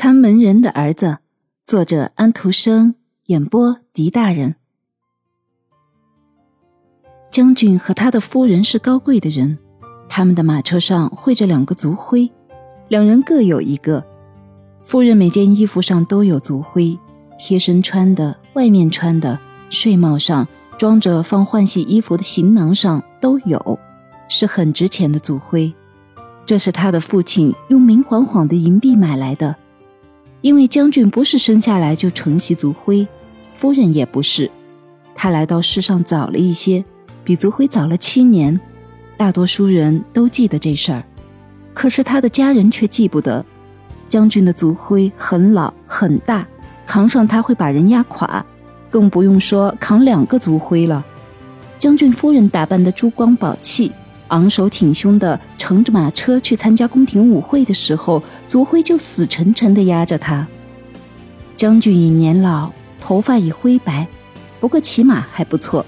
看门人的儿子，作者安徒生，演播狄大人。将军和他的夫人是高贵的人，他们的马车上绘着两个族徽，两人各有一个。夫人每件衣服上都有族徽，贴身穿的、外面穿的、睡帽上装着放换洗衣服的行囊上都有，是很值钱的族徽。这是他的父亲用明晃晃的银币买来的。因为将军不是生下来就承袭族徽，夫人也不是，他来到世上早了一些，比族徽早了七年。大多数人都记得这事儿，可是他的家人却记不得。将军的族徽很老很大，扛上他会把人压垮，更不用说扛两个族徽了。将军夫人打扮的珠光宝气。昂首挺胸的乘着马车去参加宫廷舞会的时候，族徽就死沉沉地压着他。将军已年老，头发已灰白，不过骑马还不错。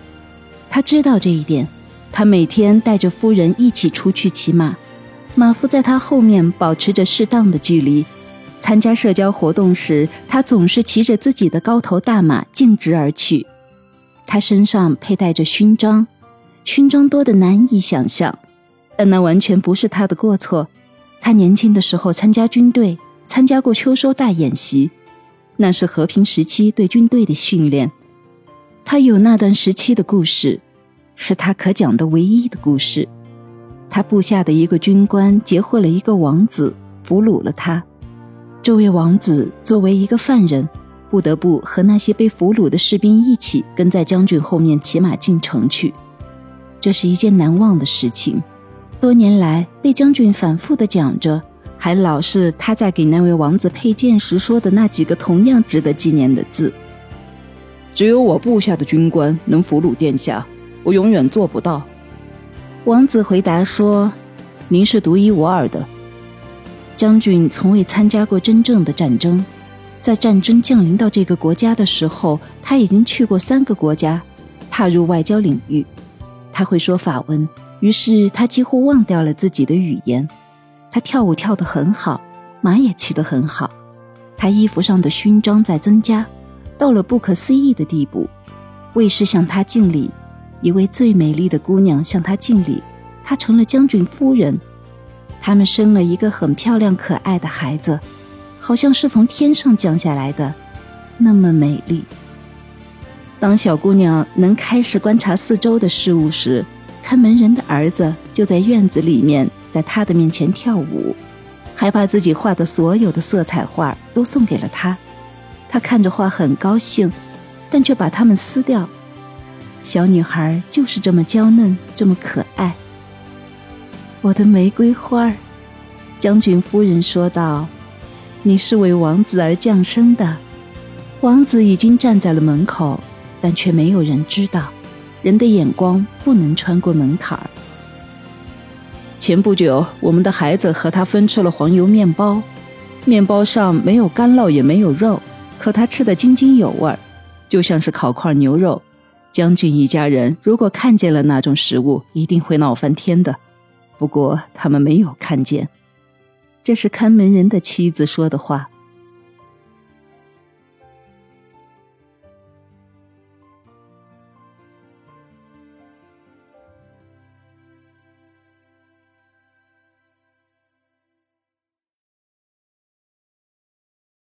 他知道这一点，他每天带着夫人一起出去骑马，马夫在他后面保持着适当的距离。参加社交活动时，他总是骑着自己的高头大马径直而去。他身上佩戴着勋章。勋章多得难以想象，但那完全不是他的过错。他年轻的时候参加军队，参加过秋收大演习，那是和平时期对军队的训练。他有那段时期的故事，是他可讲的唯一的故事。他部下的一个军官截获了一个王子，俘虏了他。这位王子作为一个犯人，不得不和那些被俘虏的士兵一起跟在将军后面骑马进城去。这是一件难忘的事情，多年来被将军反复的讲着，还老是他在给那位王子佩剑时说的那几个同样值得纪念的字。只有我部下的军官能俘虏殿下，我永远做不到。王子回答说：“您是独一无二的。”将军从未参加过真正的战争，在战争降临到这个国家的时候，他已经去过三个国家，踏入外交领域。他会说法文，于是他几乎忘掉了自己的语言。他跳舞跳得很好，马也骑得很好。他衣服上的勋章在增加，到了不可思议的地步。卫士向他敬礼，一位最美丽的姑娘向他敬礼，她成了将军夫人。他们生了一个很漂亮可爱的孩子，好像是从天上降下来的，那么美丽。当小姑娘能开始观察四周的事物时，看门人的儿子就在院子里面，在他的面前跳舞，还把自己画的所有的色彩画都送给了她。她看着画很高兴，但却把它们撕掉。小女孩就是这么娇嫩，这么可爱。我的玫瑰花，将军夫人说道：“你是为王子而降生的。”王子已经站在了门口。但却没有人知道，人的眼光不能穿过门槛儿。前不久，我们的孩子和他分吃了黄油面包，面包上没有干酪也没有肉，可他吃得津津有味儿，就像是烤块牛肉。将军一家人如果看见了那种食物，一定会闹翻天的。不过他们没有看见。这是看门人的妻子说的话。